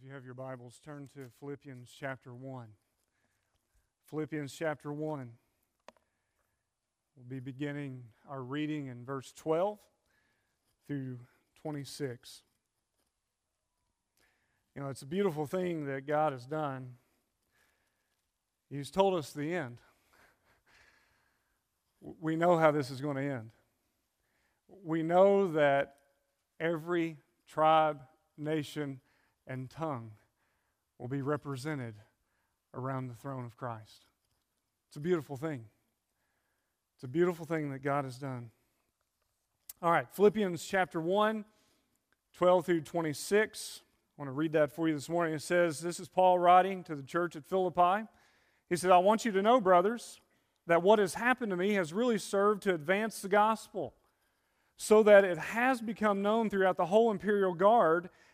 If you have your Bibles, turn to Philippians chapter 1. Philippians chapter 1. We'll be beginning our reading in verse 12 through 26. You know, it's a beautiful thing that God has done. He's told us the end. We know how this is going to end. We know that every tribe, nation, and tongue will be represented around the throne of Christ. It's a beautiful thing. It's a beautiful thing that God has done. All right, Philippians chapter 1, 12 through 26. I want to read that for you this morning. It says, This is Paul writing to the church at Philippi. He said, I want you to know, brothers, that what has happened to me has really served to advance the gospel, so that it has become known throughout the whole imperial guard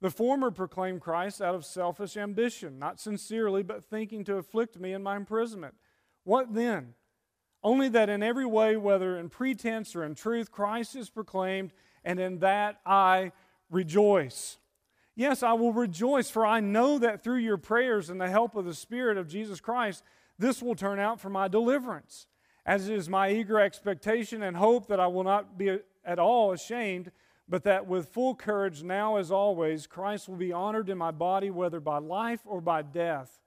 The former proclaimed Christ out of selfish ambition, not sincerely, but thinking to afflict me in my imprisonment. What then? Only that in every way, whether in pretense or in truth, Christ is proclaimed, and in that I rejoice. Yes, I will rejoice, for I know that through your prayers and the help of the Spirit of Jesus Christ, this will turn out for my deliverance, as it is my eager expectation and hope that I will not be at all ashamed but that with full courage, now as always, Christ will be honored in my body, whether by life or by death.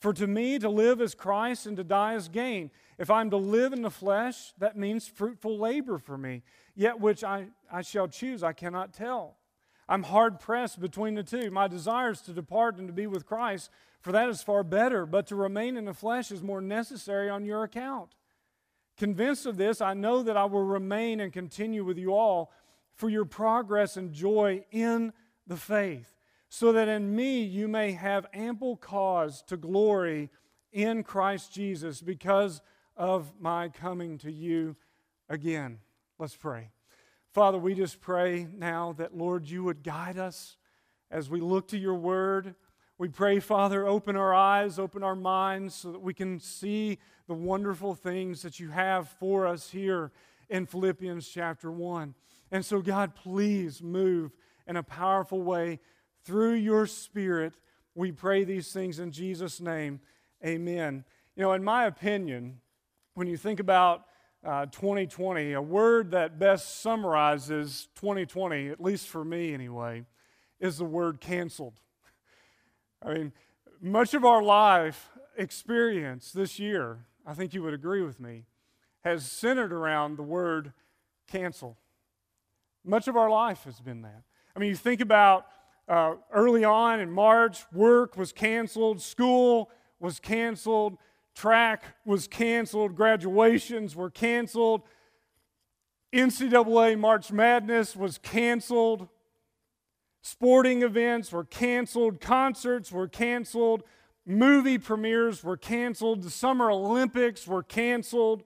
For to me, to live is Christ and to die is gain. If I'm to live in the flesh, that means fruitful labor for me. Yet which I, I shall choose, I cannot tell. I'm hard pressed between the two. My desire is to depart and to be with Christ, for that is far better, but to remain in the flesh is more necessary on your account. Convinced of this, I know that I will remain and continue with you all for your progress and joy in the faith, so that in me you may have ample cause to glory in Christ Jesus because of my coming to you again. Let's pray. Father, we just pray now that, Lord, you would guide us as we look to your word. We pray, Father, open our eyes, open our minds so that we can see the wonderful things that you have for us here in Philippians chapter 1. And so, God, please move in a powerful way through your Spirit. We pray these things in Jesus' name. Amen. You know, in my opinion, when you think about uh, 2020, a word that best summarizes 2020, at least for me anyway, is the word canceled. I mean, much of our life experience this year, I think you would agree with me, has centered around the word cancel. Much of our life has been that. I mean, you think about uh, early on in March, work was canceled, school was canceled, track was canceled, graduations were canceled, NCAA March Madness was canceled, sporting events were canceled, concerts were canceled, movie premieres were canceled, the Summer Olympics were canceled,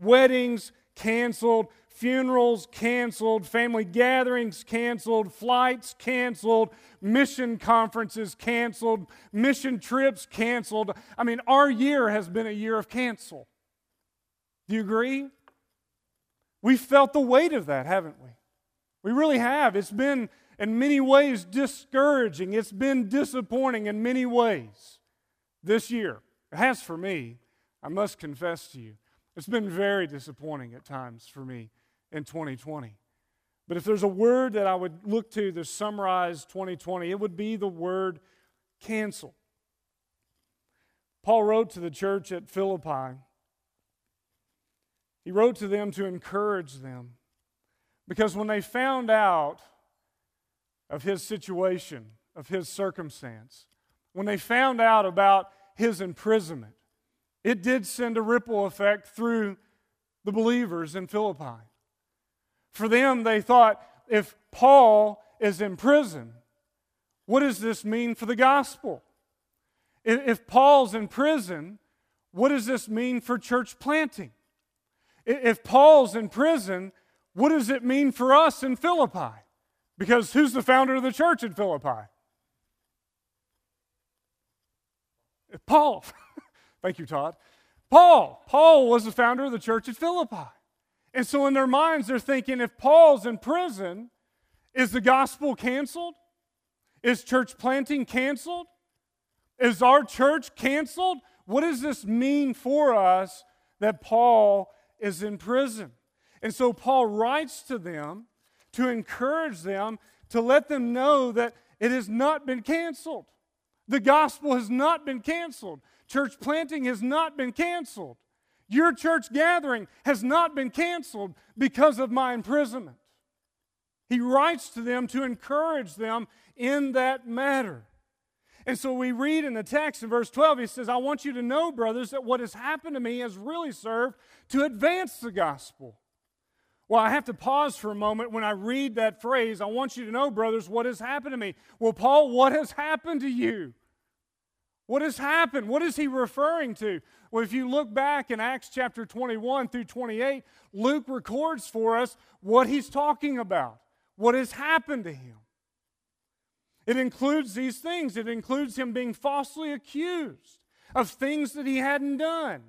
weddings canceled, funerals canceled, family gatherings canceled, flights canceled, mission conferences canceled, mission trips canceled. I mean, our year has been a year of cancel. Do you agree? We felt the weight of that, haven't we? We really have. It's been, in many ways, discouraging. It's been disappointing in many ways this year. It has for me, I must confess to you. It's been very disappointing at times for me in 2020. But if there's a word that I would look to to summarize 2020, it would be the word cancel. Paul wrote to the church at Philippi. He wrote to them to encourage them because when they found out of his situation, of his circumstance, when they found out about his imprisonment, it did send a ripple effect through the believers in Philippi. For them, they thought if Paul is in prison, what does this mean for the gospel? If Paul's in prison, what does this mean for church planting? If Paul's in prison, what does it mean for us in Philippi? Because who's the founder of the church in Philippi? Paul. Thank you, Todd. Paul. Paul was the founder of the church at Philippi. And so in their minds, they're thinking if Paul's in prison, is the gospel canceled? Is church planting canceled? Is our church canceled? What does this mean for us that Paul is in prison? And so Paul writes to them to encourage them, to let them know that it has not been canceled. The gospel has not been canceled. Church planting has not been canceled. Your church gathering has not been canceled because of my imprisonment. He writes to them to encourage them in that matter. And so we read in the text in verse 12, he says, I want you to know, brothers, that what has happened to me has really served to advance the gospel. Well, I have to pause for a moment when I read that phrase. I want you to know, brothers, what has happened to me. Well, Paul, what has happened to you? What has happened? What is he referring to? Well, if you look back in Acts chapter 21 through 28, Luke records for us what he's talking about, what has happened to him. It includes these things. It includes him being falsely accused of things that he hadn't done.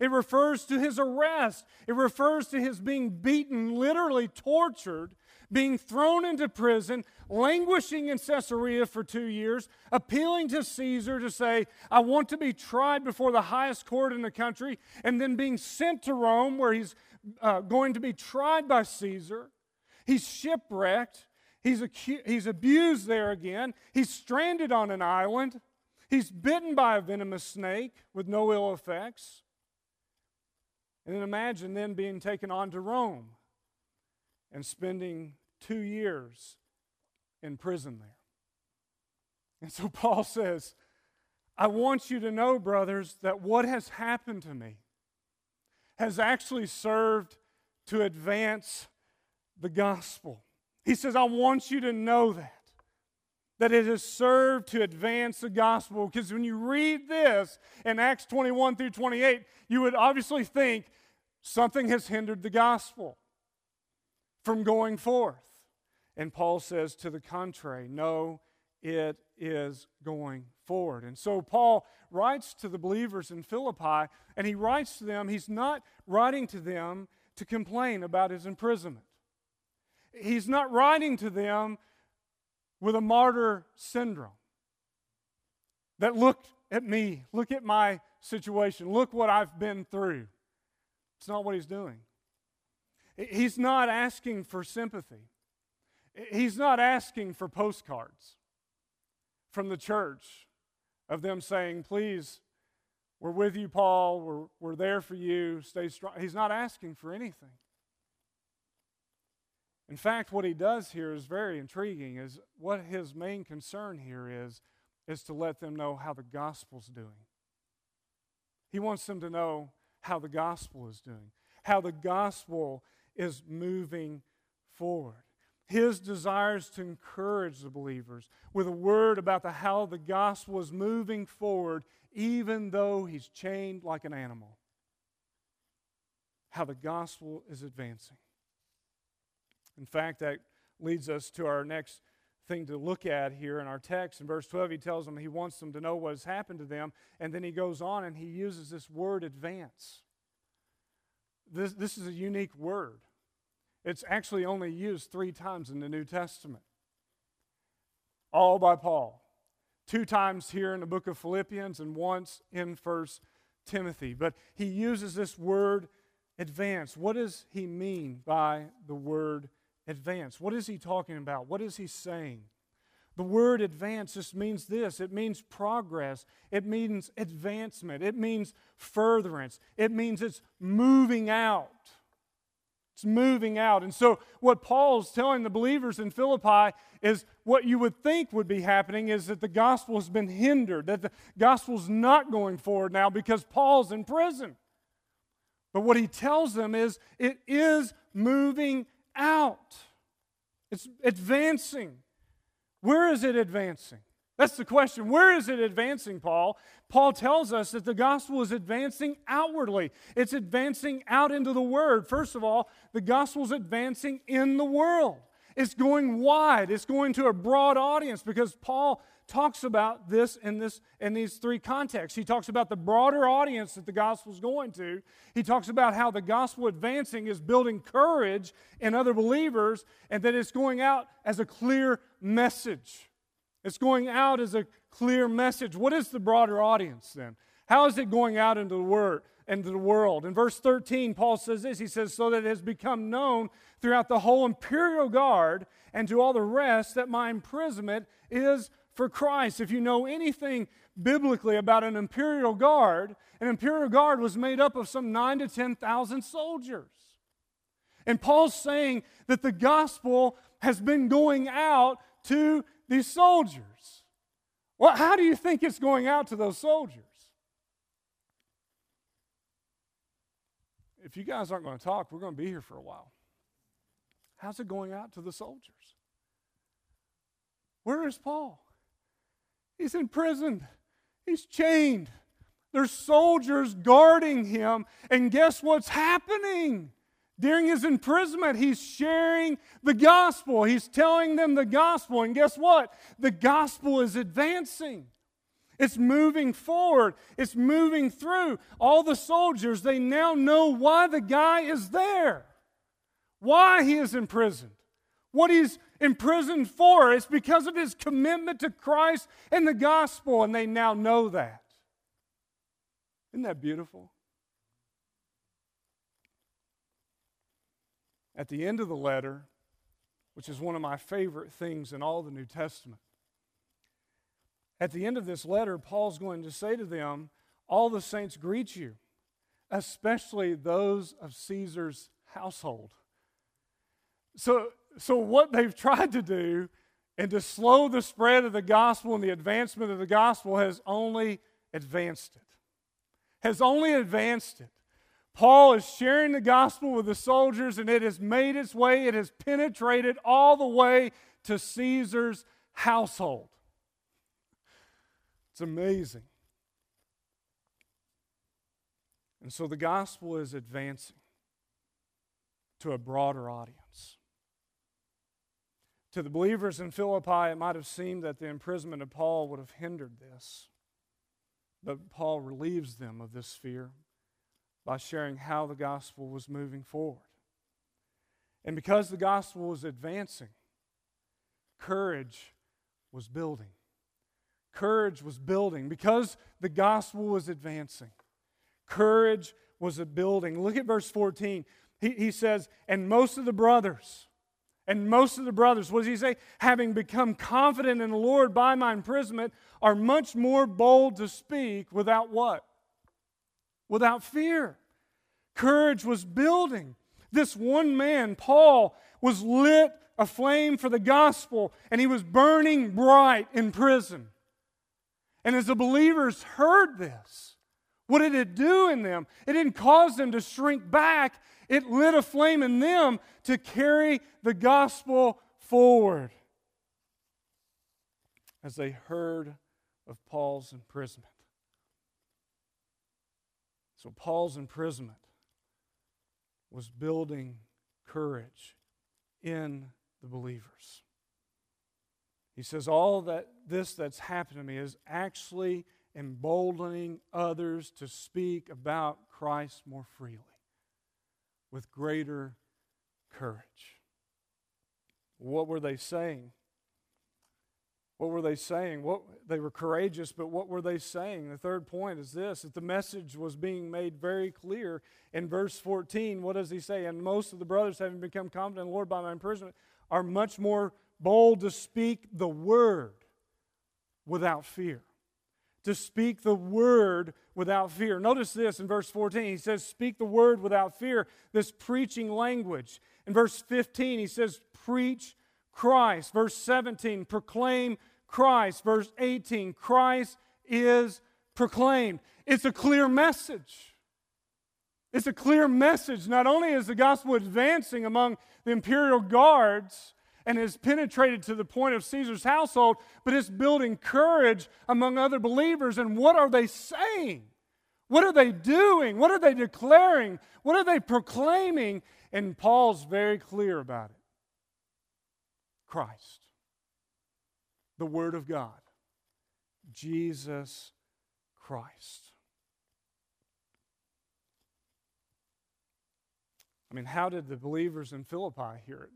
It refers to his arrest. It refers to his being beaten, literally tortured, being thrown into prison, languishing in Caesarea for two years, appealing to Caesar to say, I want to be tried before the highest court in the country, and then being sent to Rome where he's uh, going to be tried by Caesar. He's shipwrecked. He's, acu- he's abused there again. He's stranded on an island. He's bitten by a venomous snake with no ill effects. And then imagine then being taken on to Rome and spending two years in prison there. And so Paul says, I want you to know, brothers, that what has happened to me has actually served to advance the gospel. He says, I want you to know that. That it has served to advance the gospel. Because when you read this in Acts 21 through 28, you would obviously think something has hindered the gospel from going forth. And Paul says, to the contrary, no, it is going forward. And so Paul writes to the believers in Philippi, and he writes to them, he's not writing to them to complain about his imprisonment. He's not writing to them with a martyr syndrome. That look at me, look at my situation, look what I've been through. It's not what he's doing. He's not asking for sympathy. He's not asking for postcards from the church of them saying, please, we're with you, Paul. We're, we're there for you. Stay strong. He's not asking for anything. In fact, what he does here is very intriguing, is what his main concern here is, is to let them know how the gospel's doing. He wants them to know how the gospel is doing, how the gospel is moving forward. His desires to encourage the believers with a word about the, how the gospel is moving forward, even though he's chained like an animal. How the gospel is advancing. In fact, that leads us to our next thing to look at here in our text. In verse 12, he tells them he wants them to know what has happened to them, and then he goes on and he uses this word advance. This, this is a unique word. It's actually only used three times in the New Testament, all by Paul. Two times here in the book of Philippians and once in First Timothy. But he uses this word advance. What does he mean by the word advance? What is he talking about? What is he saying? The word advance just means this it means progress, it means advancement, it means furtherance, it means it's moving out. It's moving out. And so, what Paul's telling the believers in Philippi is what you would think would be happening is that the gospel has been hindered, that the gospel's not going forward now because Paul's in prison. But what he tells them is it is moving out, it's advancing. Where is it advancing? That's the question. Where is it advancing, Paul? Paul tells us that the gospel is advancing outwardly. It's advancing out into the word. First of all, the gospel is advancing in the world. It's going wide. It's going to a broad audience because Paul talks about this in this in these three contexts. He talks about the broader audience that the gospel is going to. He talks about how the gospel advancing is building courage in other believers and that it's going out as a clear message. It's going out as a clear message. What is the broader audience then? How is it going out into the word the world? In verse 13, Paul says this. He says, So that it has become known throughout the whole imperial guard and to all the rest that my imprisonment is for Christ. If you know anything biblically about an imperial guard, an imperial guard was made up of some nine to 10,000 soldiers. And Paul's saying that the gospel has been going out to these soldiers. Well, how do you think it's going out to those soldiers? If you guys aren't going to talk, we're going to be here for a while. How's it going out to the soldiers? Where is Paul? He's in prison, he's chained. There's soldiers guarding him. And guess what's happening? During his imprisonment, he's sharing the gospel. He's telling them the gospel. And guess what? The gospel is advancing. It's moving forward. It's moving through. All the soldiers, they now know why the guy is there, why he is imprisoned, what he's imprisoned for. It's because of his commitment to Christ and the gospel, and they now know that. Isn't that beautiful? At the end of the letter, which is one of my favorite things in all the New Testament, at the end of this letter, Paul's going to say to them, All the saints greet you, especially those of Caesar's household. So so, what they've tried to do and to slow the spread of the gospel and the advancement of the gospel has only advanced it. Has only advanced it. Paul is sharing the gospel with the soldiers, and it has made its way, it has penetrated all the way to Caesar's household. It's amazing. And so the gospel is advancing to a broader audience. To the believers in Philippi, it might have seemed that the imprisonment of Paul would have hindered this. But Paul relieves them of this fear by sharing how the gospel was moving forward. And because the gospel was advancing, courage was building. Courage was building because the gospel was advancing. Courage was building. Look at verse 14. He, he says, And most of the brothers, and most of the brothers, what does he say? Having become confident in the Lord by my imprisonment, are much more bold to speak without what? Without fear. Courage was building. This one man, Paul, was lit aflame for the gospel, and he was burning bright in prison. And as the believers heard this, what did it do in them? It didn't cause them to shrink back. It lit a flame in them to carry the gospel forward. As they heard of Paul's imprisonment. So, Paul's imprisonment was building courage in the believers. He says, All that this that's happened to me is actually emboldening others to speak about Christ more freely with greater courage. What were they saying? What were they saying? What, they were courageous, but what were they saying? The third point is this that the message was being made very clear. In verse 14, what does he say? And most of the brothers, having become confident in the Lord by my imprisonment, are much more bold to speak the word without fear to speak the word without fear. Notice this in verse 14. He says, Speak the word without fear, this preaching language. In verse 15, he says, Preach Christ. Verse 17, proclaim Christ. Verse 18, Christ is proclaimed. It's a clear message. It's a clear message. Not only is the gospel advancing among the imperial guards and has penetrated to the point of Caesar's household, but it's building courage among other believers. And what are they saying? What are they doing? What are they declaring? What are they proclaiming? And Paul's very clear about it Christ, the Word of God, Jesus Christ. I mean, how did the believers in Philippi hear it?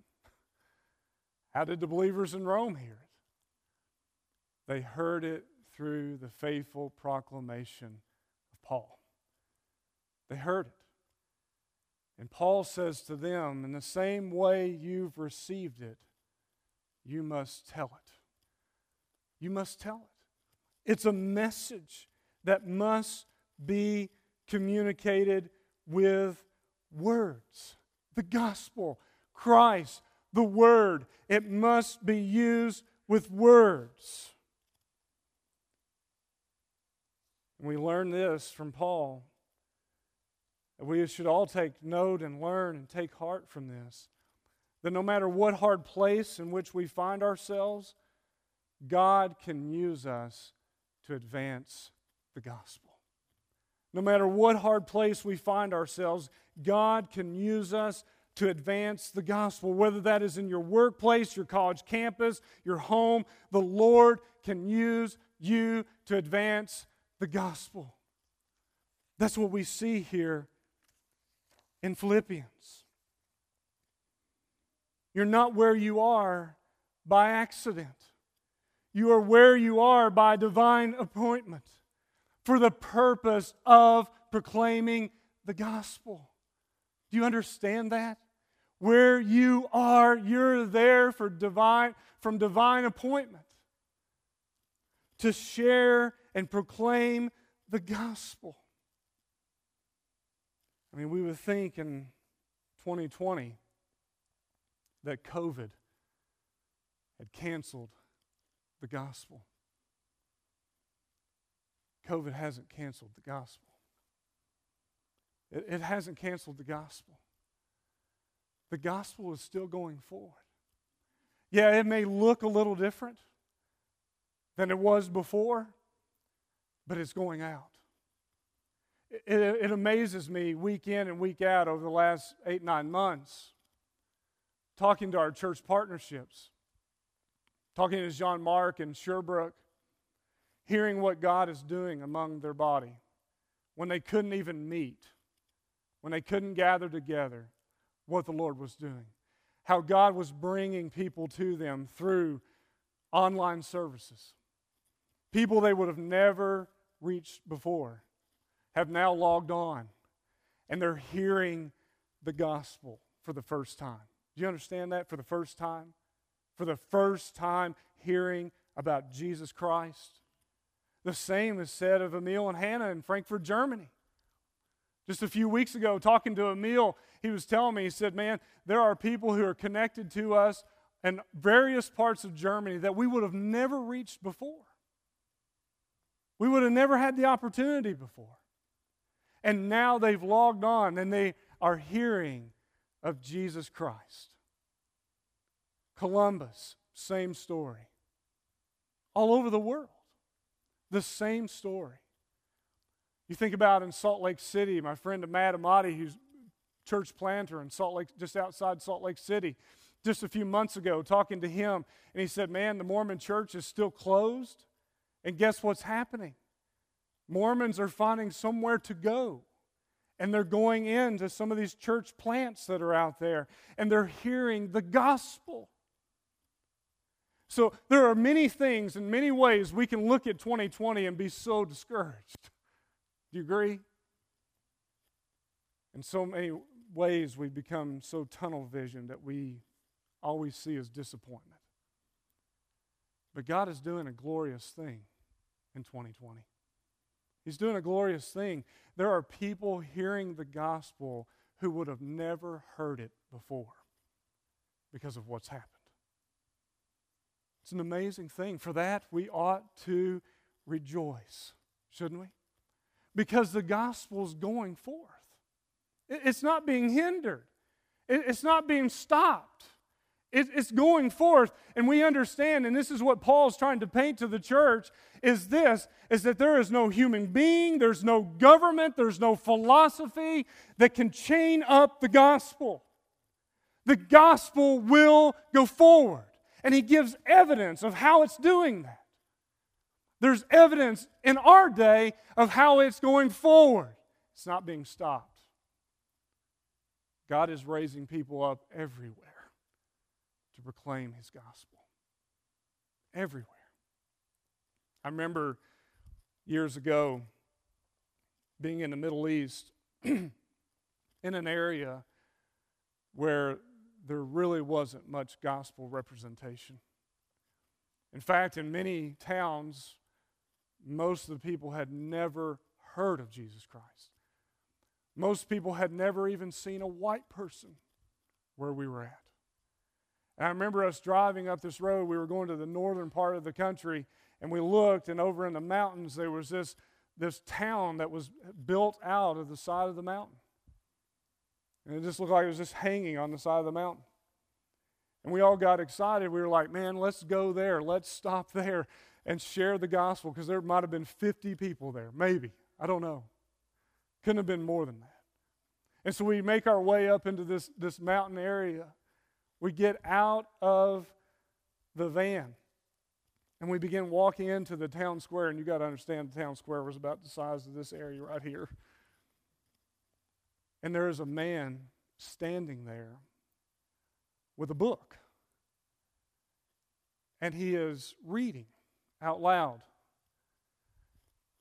How did the believers in Rome hear it? They heard it through the faithful proclamation of Paul. They heard it. And Paul says to them, in the same way you've received it, you must tell it. You must tell it. It's a message that must be communicated with words. The gospel, Christ, the word. It must be used with words. And we learn this from Paul. We should all take note and learn and take heart from this. That no matter what hard place in which we find ourselves, God can use us to advance the gospel. No matter what hard place we find ourselves, God can use us to advance the gospel, whether that is in your workplace, your college campus, your home. The Lord can use you to advance the gospel. That's what we see here in Philippians. You're not where you are by accident. You are where you are by divine appointment for the purpose of proclaiming the gospel. Do you understand that? Where you are, you're there for divine, from divine appointment to share and proclaim the gospel. I mean, we would think in 2020 that COVID had canceled the gospel. COVID hasn't canceled the gospel. It, it hasn't canceled the gospel. The gospel is still going forward. Yeah, it may look a little different than it was before, but it's going out. It, it, it, amazes me week in and week out over the last eight, nine months, talking to our church partnerships, talking to John Mark and Sherbrooke, hearing what God is doing among their body when they couldn't even meet when they couldn't gather together, what the Lord was doing. How God was bringing people to them through online services. People they would have never reached before have now logged on and they're hearing the gospel for the first time. Do you understand that? For the first time? For the first time hearing about Jesus Christ. The same is said of Emil and Hannah in Frankfurt, Germany. Just a few weeks ago, talking to Emil, he was telling me, he said, Man, there are people who are connected to us in various parts of Germany that we would have never reached before. We would have never had the opportunity before. And now they've logged on and they are hearing of Jesus Christ. Columbus, same story. All over the world, the same story. You think about in Salt Lake City, my friend Matt Amati, who's church planter in Salt Lake, just outside Salt Lake City, just a few months ago, talking to him, and he said, Man, the Mormon church is still closed. And guess what's happening? Mormons are finding somewhere to go. And they're going into some of these church plants that are out there, and they're hearing the gospel. So there are many things in many ways we can look at 2020 and be so discouraged. Do you agree? In so many ways, we become so tunnel vision that we always see as disappointment. But God is doing a glorious thing in 2020. He's doing a glorious thing. There are people hearing the gospel who would have never heard it before because of what's happened. It's an amazing thing. For that, we ought to rejoice, shouldn't we? because the gospel is going forth. It's not being hindered, it's not being stopped. it's going forth, and we understand, and this is what Paul's trying to paint to the church, is this, is that there is no human being, there's no government, there's no philosophy that can chain up the gospel. The gospel will go forward. And he gives evidence of how it's doing that. There's evidence in our day of how it's going forward. It's not being stopped. God is raising people up everywhere to proclaim his gospel. Everywhere. I remember years ago being in the Middle East in an area where there really wasn't much gospel representation. In fact, in many towns, most of the people had never heard of Jesus Christ. Most people had never even seen a white person where we were at. And I remember us driving up this road. We were going to the northern part of the country, and we looked, and over in the mountains, there was this, this town that was built out of the side of the mountain. And it just looked like it was just hanging on the side of the mountain. And we all got excited. We were like, man, let's go there. Let's stop there and share the gospel because there might have been 50 people there, maybe. I don't know. Couldn't have been more than that. And so we make our way up into this, this mountain area. We get out of the van and we begin walking into the town square. And you got to understand, the town square was about the size of this area right here. And there is a man standing there with a book. And he is reading out loud.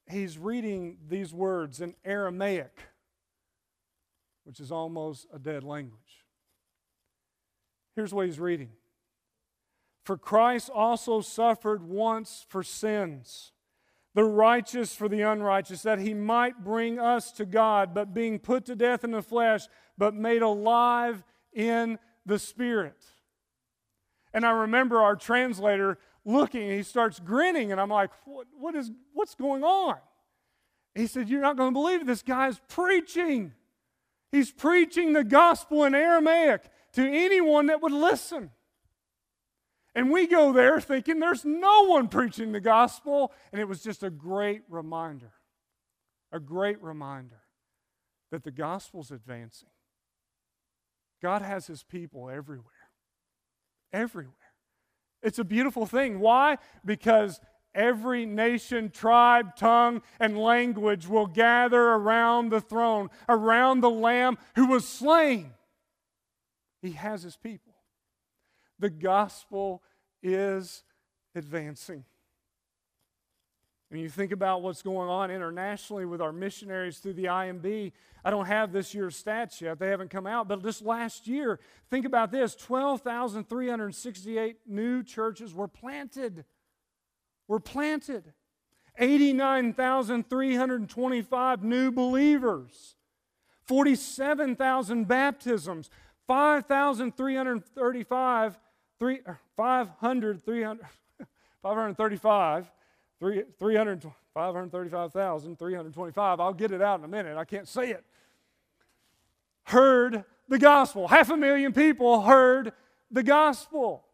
He's reading these words in Aramaic, which is almost a dead language. Here's what he's reading For Christ also suffered once for sins the righteous for the unrighteous, that he might bring us to God, but being put to death in the flesh, but made alive in the Spirit. And I remember our translator looking, and he starts grinning, and I'm like, what, what is, what's going on? He said, You're not going to believe. This guy's preaching. He's preaching the gospel in Aramaic to anyone that would listen. And we go there thinking there's no one preaching the gospel. And it was just a great reminder, a great reminder that the gospel's advancing. God has his people everywhere. Everywhere. It's a beautiful thing. Why? Because every nation, tribe, tongue, and language will gather around the throne, around the Lamb who was slain. He has his people. The gospel is advancing. When you think about what's going on internationally with our missionaries through the IMB, I don't have this year's stats yet. They haven't come out. But this last year, think about this 12,368 new churches were planted. Were planted. 89,325 new believers. 47,000 baptisms. 5,335, Er, 500, 300, 535, 300, 535,325. I'll get it out in a minute. I can't say it. Heard the gospel. Half a million people heard the gospel.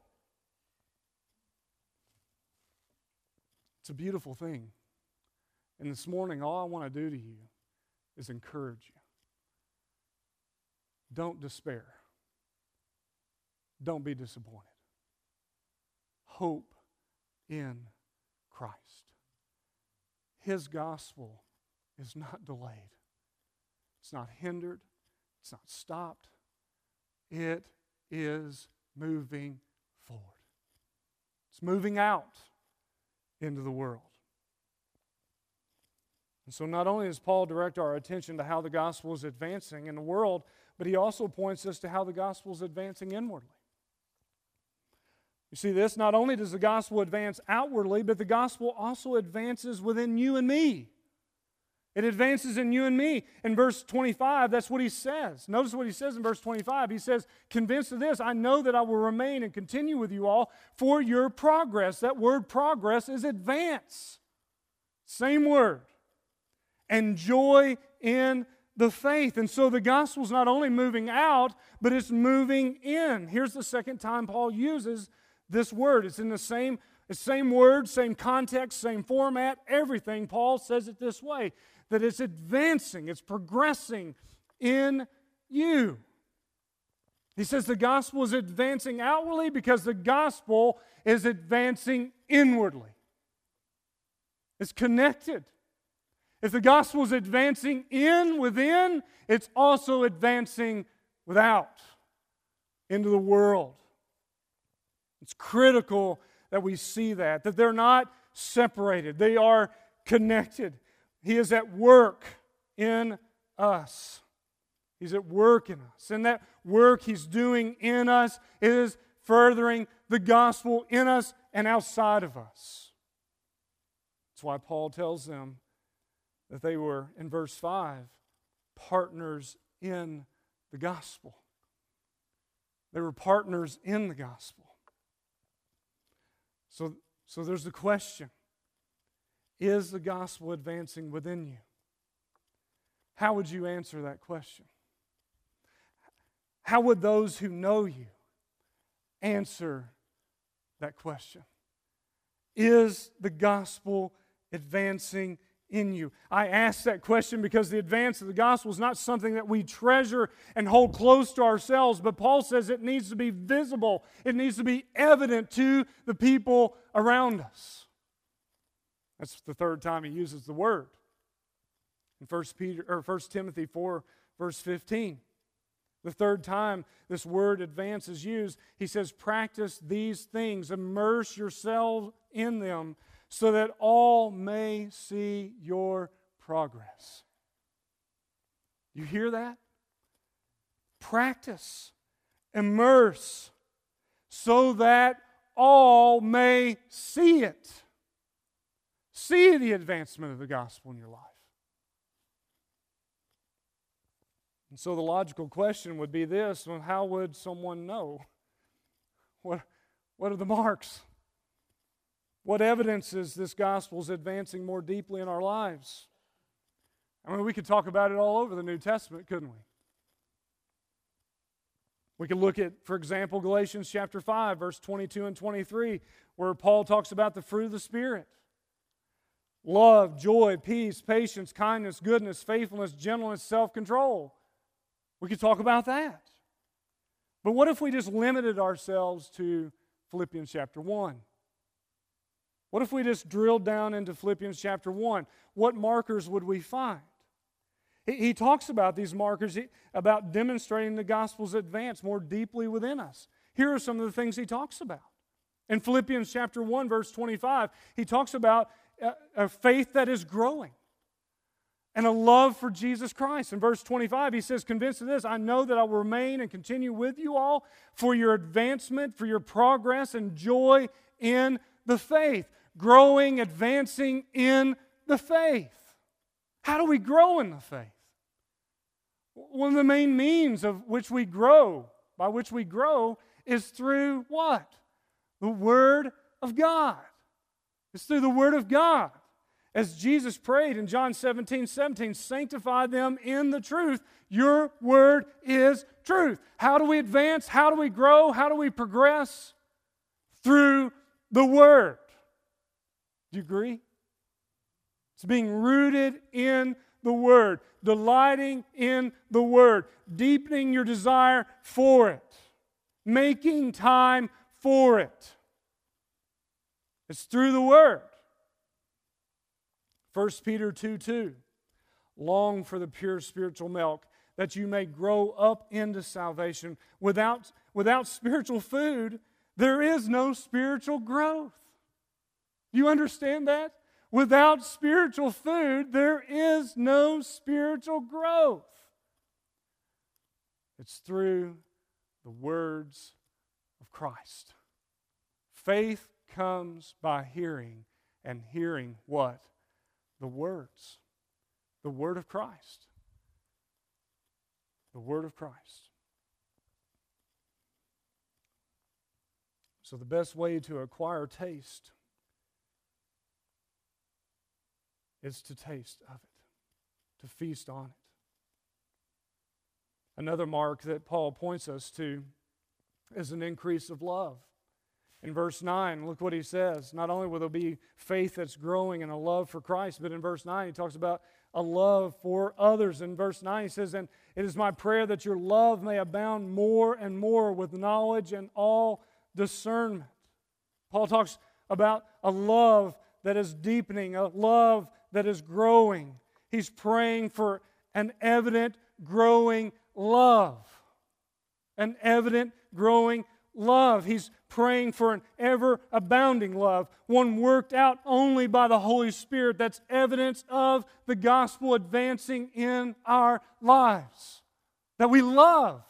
It's a beautiful thing. And this morning, all I want to do to you is encourage you. Don't despair. Don't be disappointed. Hope in Christ. His gospel is not delayed, it's not hindered, it's not stopped. It is moving forward, it's moving out into the world. And so, not only does Paul direct our attention to how the gospel is advancing in the world, but he also points us to how the gospel is advancing inwardly. You see this? Not only does the gospel advance outwardly, but the gospel also advances within you and me. It advances in you and me. In verse 25, that's what he says. Notice what he says in verse 25. He says, Convinced of this, I know that I will remain and continue with you all for your progress. That word progress is advance. Same word. And joy in the faith. And so the gospel's not only moving out, but it's moving in. Here's the second time Paul uses this word. It's in the same, the same word, same context, same format, everything. Paul says it this way that it's advancing, it's progressing in you. He says the gospel is advancing outwardly because the gospel is advancing inwardly. It's connected. If the gospel is advancing in within, it's also advancing without into the world. It's critical that we see that, that they're not separated, they are connected. He is at work in us. He's at work in us. And that work He's doing in us is furthering the gospel in us and outside of us. That's why Paul tells them that they were, in verse 5, partners in the gospel. They were partners in the gospel. So, so there's the question Is the gospel advancing within you? How would you answer that question? How would those who know you answer that question? Is the gospel advancing in you? I ask that question because the advance of the gospel is not something that we treasure and hold close to ourselves, but Paul says it needs to be visible, it needs to be evident to the people around us. That's the third time he uses the word. In 1 Peter or 1 Timothy 4 verse 15. The third time this word advance is used, he says, Practice these things, immerse yourself in them, so that all may see your progress. You hear that? Practice, immerse, so that all may see it. See the advancement of the gospel in your life. And so the logical question would be this well, how would someone know? What, what are the marks? What evidence is this gospel is advancing more deeply in our lives? I mean, we could talk about it all over the New Testament, couldn't we? We could look at, for example, Galatians chapter 5, verse 22 and 23, where Paul talks about the fruit of the Spirit love, joy, peace, patience, kindness, goodness, faithfulness, gentleness, self control. We could talk about that. But what if we just limited ourselves to Philippians chapter 1? What if we just drilled down into Philippians chapter 1? What markers would we find? He, talks about these markers, about demonstrating the gospel's advance more deeply within us. Here are some of the things he talks about. In Philippians chapter 1, verse 25, he talks about a, a faith that is growing and a love for Jesus Christ. In verse 25, he says, Convinced of this, I know that I will remain and continue with you all for your advancement, for your progress and joy in the faith. Growing, advancing in the faith. How do we grow in the faith? One of the main means of which we grow, by which we grow, is through what? The Word of God. It's through the Word of God. As Jesus prayed in John 17 17, sanctify them in the truth. Your word is truth. How do we advance? How do we grow? How do we progress? Through the word. Do you agree? It's being rooted in the Word, delighting in the Word, deepening your desire for it, making time for it. It's through the Word. 1 Peter 2 2. Long for the pure spiritual milk, that you may grow up into salvation. Without, without spiritual food, there is no spiritual growth. You understand that? Without spiritual food, there is no spiritual growth. It's through the words of Christ. Faith comes by hearing, and hearing what? the words, the word of Christ. The word of Christ. So, the best way to acquire taste is to taste of it, to feast on it. Another mark that Paul points us to is an increase of love. In verse 9, look what he says. Not only will there be faith that's growing and a love for Christ, but in verse 9, he talks about a love for others. In verse 9, he says, And it is my prayer that your love may abound more and more with knowledge and all discernment. Paul talks about a love that is deepening, a love that is growing. He's praying for an evident growing love. An evident growing love. He's praying for an ever abounding love, one worked out only by the Holy Spirit. That's evidence of the gospel advancing in our lives. That we love.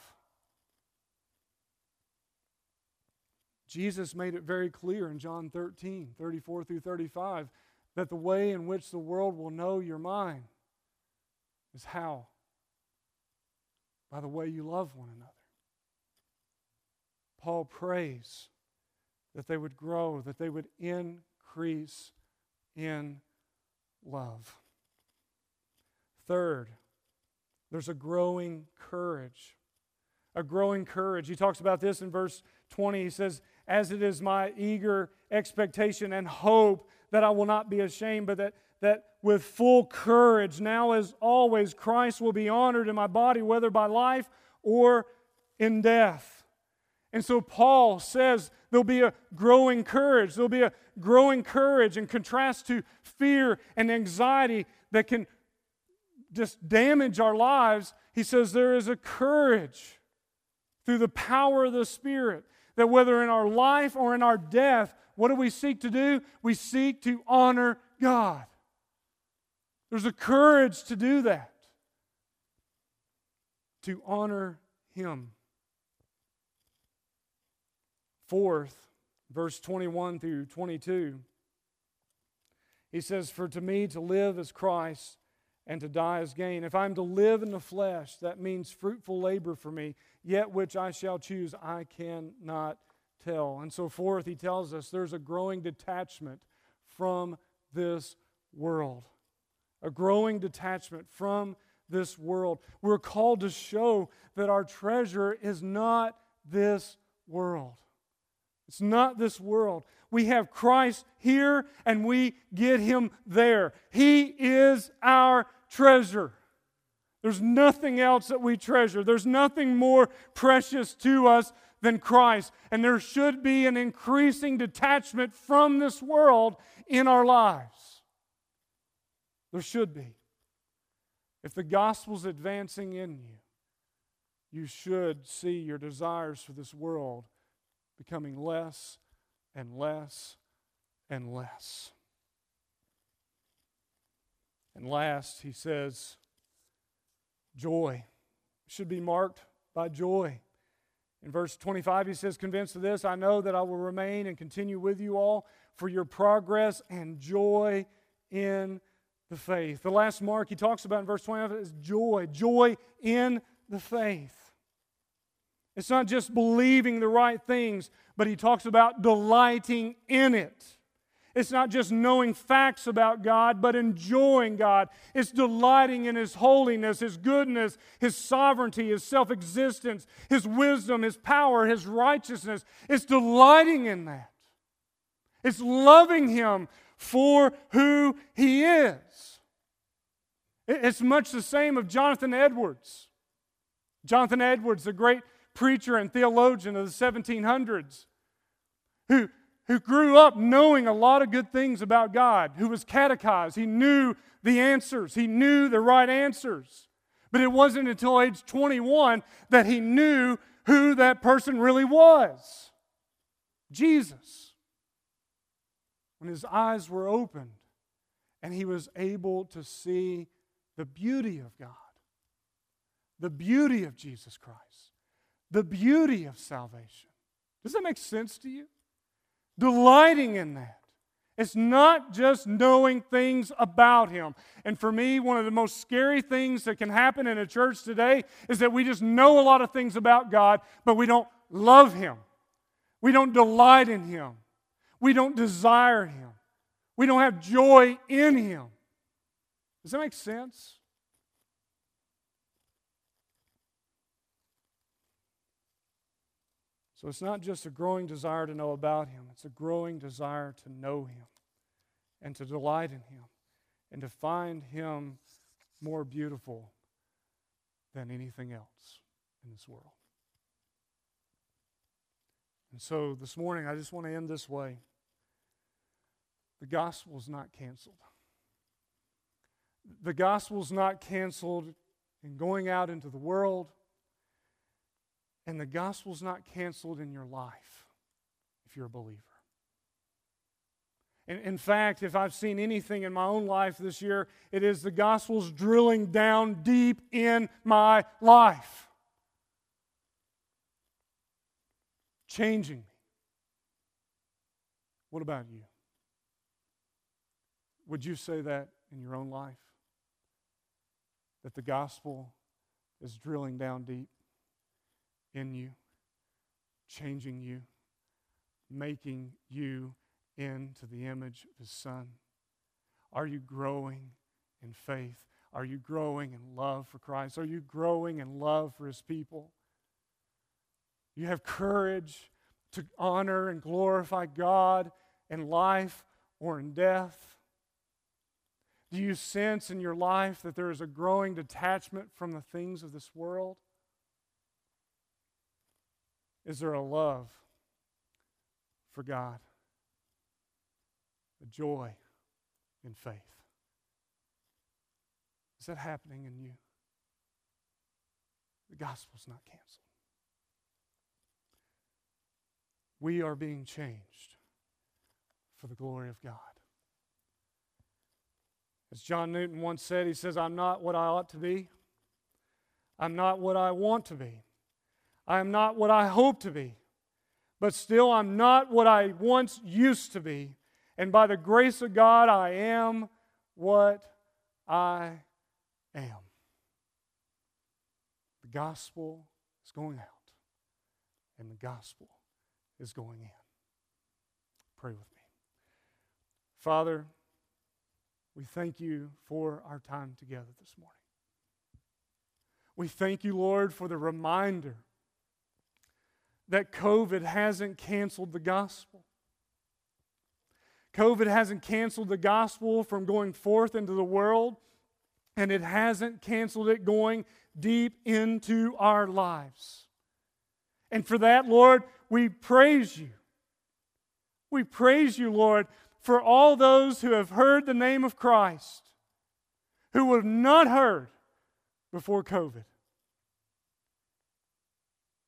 Jesus made it very clear in John 13, 34 through 35, that the way in which the world will know you're mine is how? By the way you love one another. Paul prays that they would grow, that they would increase in love. Third, there's a growing courage. A growing courage. He talks about this in verse 20. He says, As it is my eager expectation and hope that I will not be ashamed, but that, that with full courage, now as always, Christ will be honored in my body, whether by life or in death. And so Paul says there'll be a growing courage. There'll be a growing courage in contrast to fear and anxiety that can just damage our lives. He says there is a courage through the power of the Spirit that whether in our life or in our death, what do we seek to do? We seek to honor God. There's a courage to do that, to honor Him. Fourth, verse 21 through 22, he says, For to me to live is Christ and to die is gain. If I'm to live in the flesh, that means fruitful labor for me, yet which I shall choose, I cannot tell. And so fourth, he tells us there's a growing detachment from this world. A growing detachment from this world. We're called to show that our treasure is not this world. It's not this world. We have Christ here and we get him there. He is our treasure. There's nothing else that we treasure. There's nothing more precious to us than Christ. And there should be an increasing detachment from this world in our lives. There should be. If the gospel's advancing in you, you should see your desires for this world becoming less and less and less. And last, he says, joy should be marked by joy. In verse 25, he says, Convinced of this, I know that I will remain and continue with you all for your progress and joy in the faith. The last mark he talks about in verse 25 is joy, joy in the faith. It's not just believing the right things, but he talks about delighting in it. It's not just knowing facts about God, but enjoying God. It's delighting in His holiness, His goodness, His sovereignty, His self existence, His wisdom, His power, His righteousness. It's delighting in that. It's loving Him for who He is. It's much the same of Jonathan Edwards. Jonathan Edwards, the great preacher and theologian of the 1700s, who, who grew up knowing a lot of good things about God, who was catechized. He knew the answers, he knew the right answers. But it wasn't until age 21 that he knew who that person really was Jesus. When his eyes were opened and he was able to see the beauty of God, the beauty of Jesus Christ the beauty of salvation. Does that make sense to you? Delighting in that. It's not just knowing things about Him. And for me, one of the most scary things that can happen in a church today is that we just know a lot of things about God, but we don't love Him. We don't delight in Him. We don't desire Him. We don't have joy in Him. Does that make sense? So it's not just a growing desire to know about Him, it's a growing desire to know Him and to delight in Him and to find Him more beautiful than anything else in this world. And so this morning, I just want to end this way. The gospel is not canceled. The gospel is not canceled in going out into the world, and the gospel is not canceled in your life if you're a believer. In, in fact, if I've seen anything in my own life this year, it is the gospel's drilling down deep in my life, changing me. What about you? Would you say that in your own life? That the gospel is drilling down deep in you, changing you, making you into the image of His Son? Are you growing in faith? Are you growing in love for Christ? Are you growing in love for His people? You have courage to honor and glorify God in life or in death? Do you sense in your life that there is a growing detachment from the things of this world? Is there a love for God? A joy in faith? Is that happening in you? The gospel's not canceled. We are being changed for the glory of God. As John Newton once said, he says, I'm not what I ought to be. I'm not what I want to be. I am not what I hope to be. But still, I'm not what I once used to be. And by the grace of God, I am what I am. The gospel is going out, and the gospel is going in. Pray with me. Father, we thank you for our time together this morning. We thank you, Lord, for the reminder that COVID hasn't canceled the gospel. COVID hasn't canceled the gospel from going forth into the world, and it hasn't canceled it going deep into our lives. And for that, Lord, we praise you. We praise you, Lord, for all those who have heard the name of Christ, who have not heard before COVID.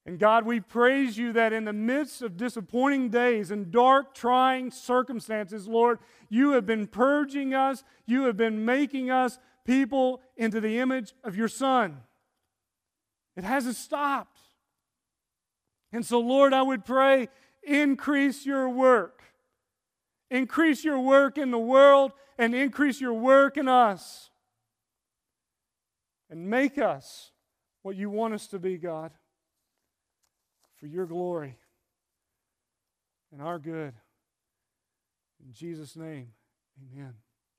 And God, we praise you that in the midst of disappointing days and dark, trying circumstances, Lord, you have been purging us, you have been making us people into the image of your Son. It hasn't stopped. And so, Lord, I would pray, increase your work Increase your work in the world and increase your work in us. And make us what you want us to be, God, for your glory and our good. In Jesus' name, amen.